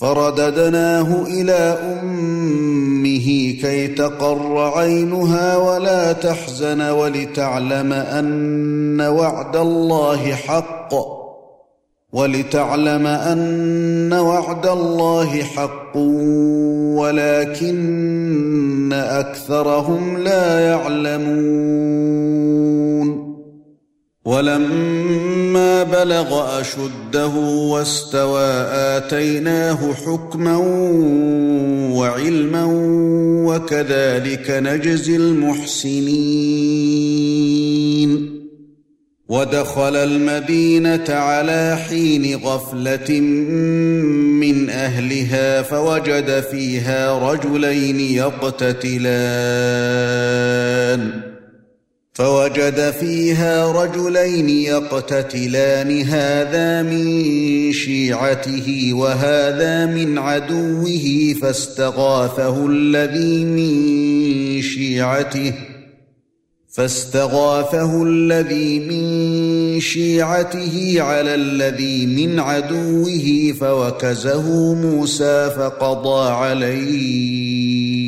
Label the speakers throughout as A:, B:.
A: فرددناه إلى أمه كي تقر عينها ولا تحزن ولتعلم أن وعد الله حق. ولتعلم أن وعد الله حق ولكن أكثرهم لا يعلمون. ولما بلغ أشده واستوى آتيناه حكما وعلما وكذلك نجزي المحسنين. ودخل المدينة على حين غفلة من أهلها فوجد فيها رجلين يقتتلان. فوجد فيها رجلين يقتتلان هذا من شيعته وهذا من عدوه فاستغاثه الذي من شيعته فاستغاثه الذي من شيعته على الذي من عدوه فوكزه موسى فقضى عليه.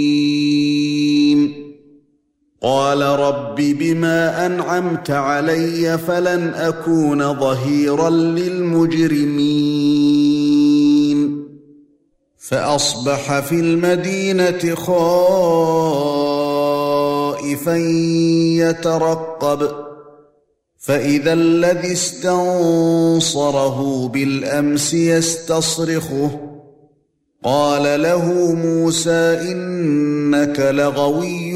A: قال رب بما أنعمت علي فلن أكون ظهيرا للمجرمين. فأصبح في المدينة خائفا يترقب. فإذا الذي استنصره بالأمس يستصرخه. قال له موسى إنك لغوي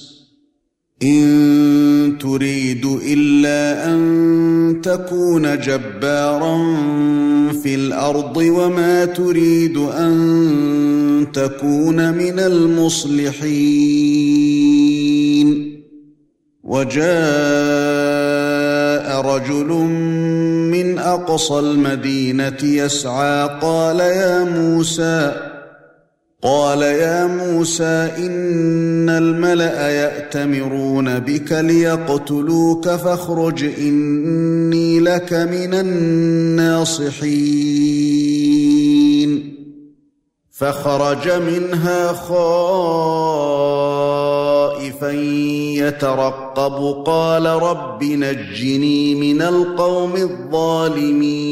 A: إن تريد إلا أن تكون جبارا في الأرض وما تريد أن تكون من المصلحين. وجاء رجل من أقصى المدينة يسعى قال يا موسى قال يا موسى إن الملأ يأتمرون بك ليقتلوك فاخرج إني لك من الناصحين. فخرج منها خائفا يترقب قال رب نجني من القوم الظالمين.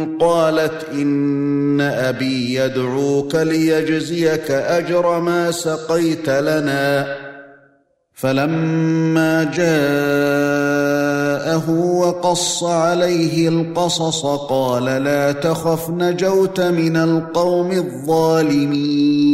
A: قالت إن أبي يدعوك ليجزيك أجر ما سقيت لنا. فلما جاءه وقص عليه القصص قال لا تخف نجوت من القوم الظالمين.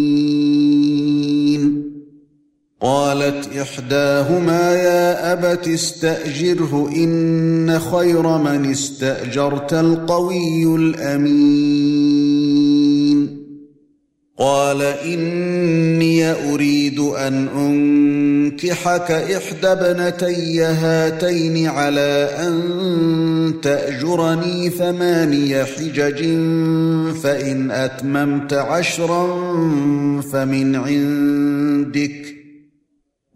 A: قالت إحداهما يا أبت استأجره إن خير من استأجرت القوي الأمين. قال إني أريد أن أنكحك إحدى ابنتي هاتين على أن تأجرني ثماني حجج فإن أتممت عشرا فمن عندك.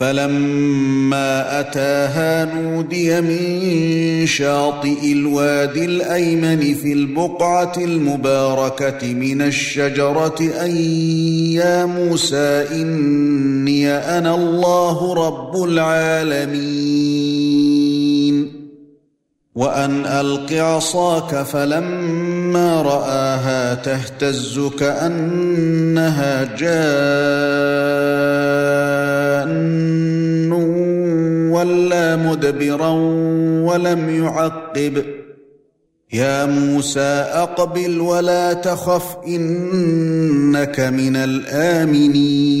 A: فلما أتاها نودي من شاطئ الوادي الأيمن في البقعة المباركة من الشجرة ان يا موسى إني أنا الله رب العالمين. وأن ألق عصاك فلما رآها تهتز كأنها جان ولا مدبرا ولم يعقب. يا موسى أقبل ولا تخف إنك من الآمنين.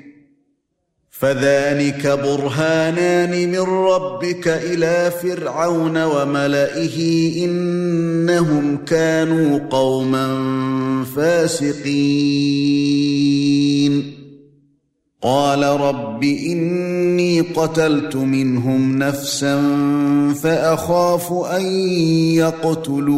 A: فذلك برهانان من ربك إلى فرعون وملئه إنهم كانوا قوما فاسقين. قال رب إني قتلت منهم نفسا فأخاف أن يقتلون.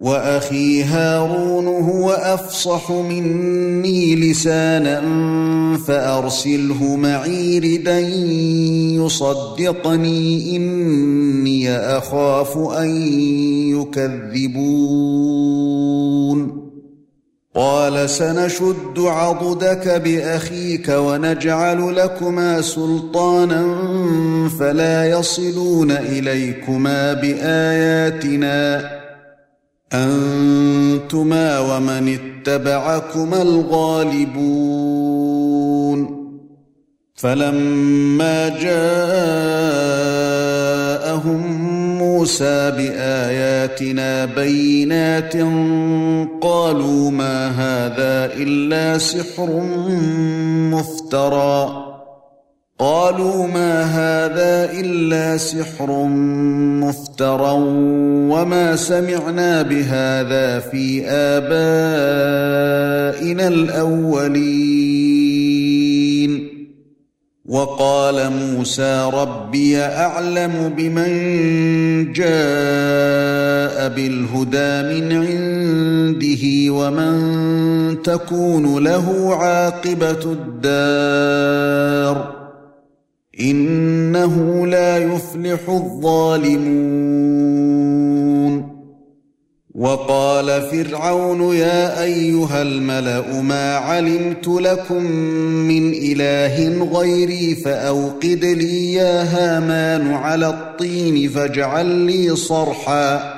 A: وأخي هارون هو أفصح مني لسانا فأرسله معي ردا يصدقني إني أخاف أن يكذبون. قال سنشد عضدك بأخيك ونجعل لكما سلطانا فلا يصلون إليكما بآياتنا. أنتما ومن اتبعكما الغالبون. فلما جاءهم موسى بآياتنا بينات قالوا ما هذا إلا سحر مفترى. قالوا ما هذا إلا سحر مفترى وما سمعنا بهذا في آبائنا الأولين. وقال موسى ربي أعلم بمن جاء بالهدى من عنده ومن تكون له عاقبة الدار. إنه لا يفلح الظالمون. وقال فرعون يا أيها الملأ ما علمت لكم من إله غيري فأوقد لي يا هامان على الطين فاجعل لي صرحا.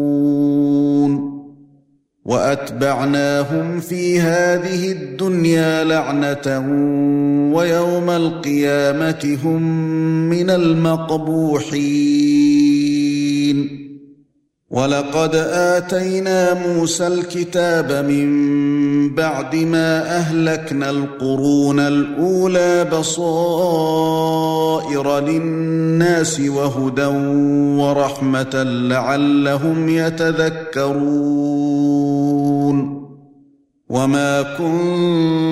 A: وأتبعناهم في هذه الدنيا لعنة ويوم القيامة هم من المقبوحين. ولقد آتينا موسى الكتاب من بعد ما أهلكنا القرون الأولى بصائر للناس وهدى ورحمة لعلهم يتذكرون. وما كنت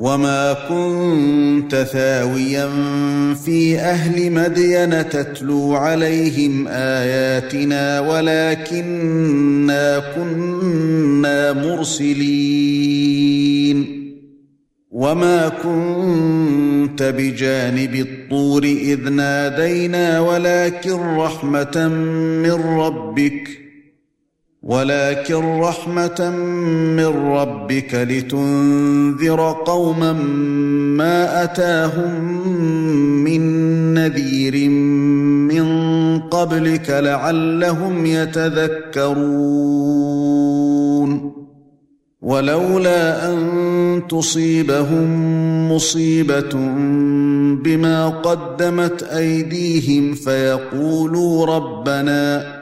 A: وما كنت ثاويا في أهل مدين تتلو عليهم اياتنا ولكننا كنا مرسلين وما كنت بجانب الطور اذ نادينا ولكن رحمه من ربك ولكن رحمة من ربك لتنذر قوما ما أتاهم من نذير من قبلك لعلهم يتذكرون. ولولا أن تصيبهم مصيبة بما قدمت أيديهم فيقولوا ربنا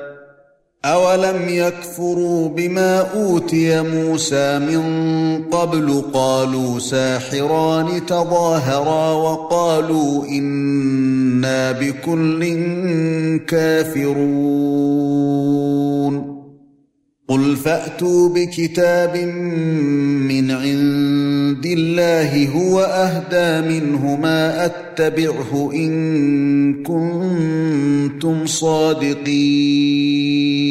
A: اولم يكفروا بما اوتي موسى من قبل قالوا ساحران تظاهرا وقالوا أنا بكل كافرون قل فاتوا بكتاب من عند الله هو اهدى منه ما اتبعه ان كنتم صادقين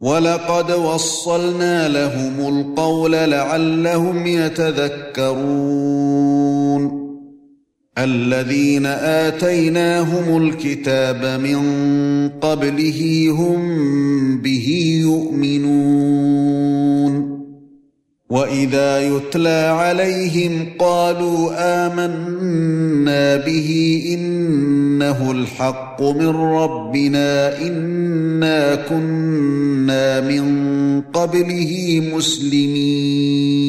A: ولقد وصلنا لهم القول لعلهم يتذكرون الذين اتيناهم الكتاب من قبله هم به يؤمنون واذا يتلى عليهم قالوا امنا به انه الحق من ربنا انا كنا من قبله مسلمين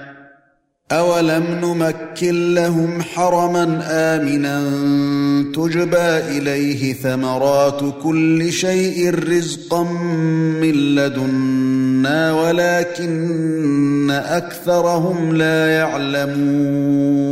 A: اولم نمكن لهم حرما امنا تجبى اليه ثمرات كل شيء رزقا من لدنا ولكن اكثرهم لا يعلمون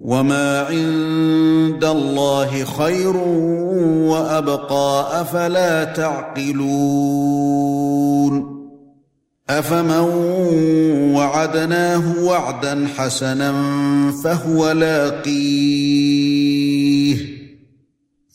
A: وما عند الله خير وابقى افلا تعقلون افمن وعدناه وعدا حسنا فهو لاقيه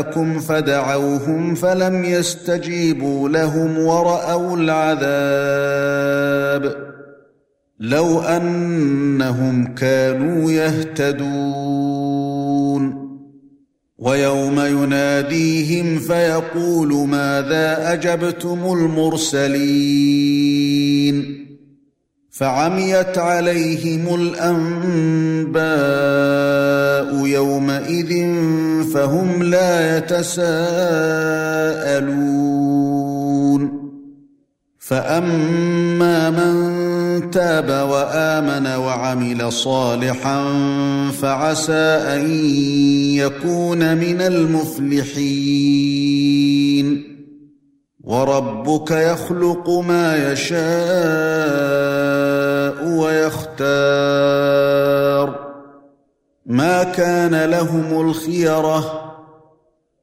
A: شركاءكم فدعوهم فلم يستجيبوا لهم ورأوا العذاب لو أنهم كانوا يهتدون ويوم يناديهم فيقول ماذا أجبتم المرسلين فعميت عليهم الأنباء يومئذ فهم لا يتساءلون. فأما من تاب وآمن وعمل صالحا فعسى أن يكون من المفلحين. وربك يخلق ما يشاء ويختار ما كان لهم الخيرة.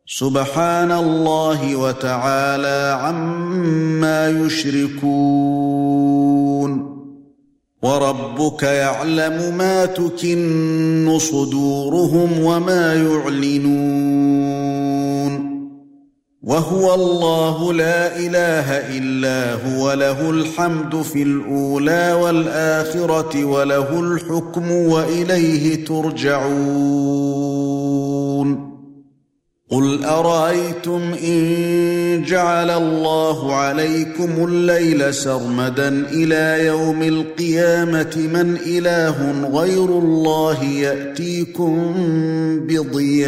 A: سبحان الله وتعالى عما يشركون. وربك يعلم ما تكن صدورهم وما يعلنون. وهو الله لا إله إلا هو له الحمد في الأولى والآخرة وله الحكم وإليه ترجعون. قل أرأيتم إن جعل الله عليكم الليل سرمدا إلى يوم القيامة من إله غير الله يأتيكم بضياء؟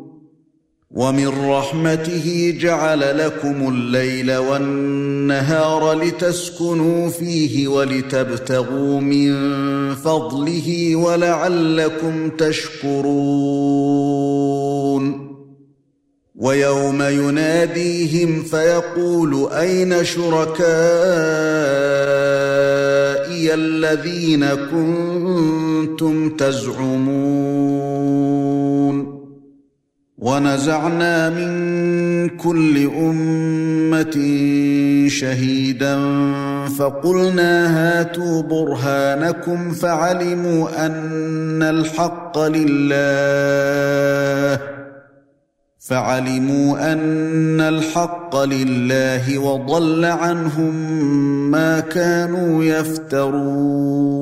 A: ومن رحمته جعل لكم الليل والنهار لتسكنوا فيه ولتبتغوا من فضله ولعلكم تشكرون. ويوم يناديهم فيقول أين شركائي الذين كنتم تزعمون؟ ونزعنا من كل أمة شهيدا فقلنا هاتوا برهانكم فعلموا أن الحق لله فعلموا أن الحق لله وضل عنهم ما كانوا يفترون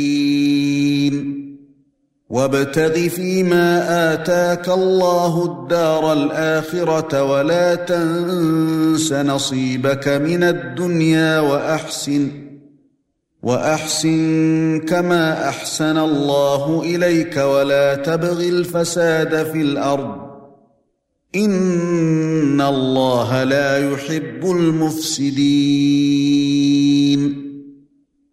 A: وابتغ فيما آتاك الله الدار الآخرة ولا تنس نصيبك من الدنيا وأحسن وأحسن كما أحسن الله إليك ولا تبغ الفساد في الأرض. إن الله لا يحب المفسدين.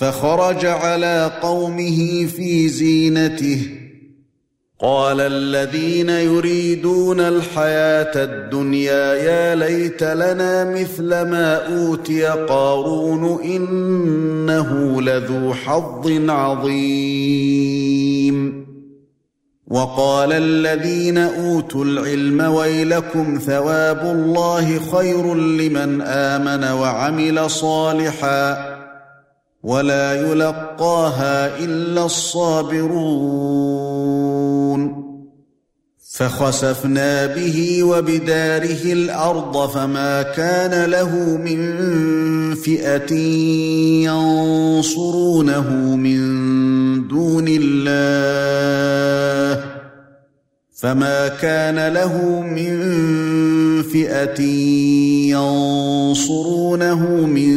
A: فخرج على قومه في زينته. قال الذين يريدون الحياة الدنيا يا ليت لنا مثل ما أوتي قارون إنه لذو حظ عظيم. وقال الذين أوتوا العلم ويلكم ثواب الله خير لمن آمن وعمل صالحا. ولا يلقاها إلا الصابرون. فخسفنا به وبداره الأرض فما كان له من فئة ينصرونه من دون الله. فما كان له من فئة ينصرونه من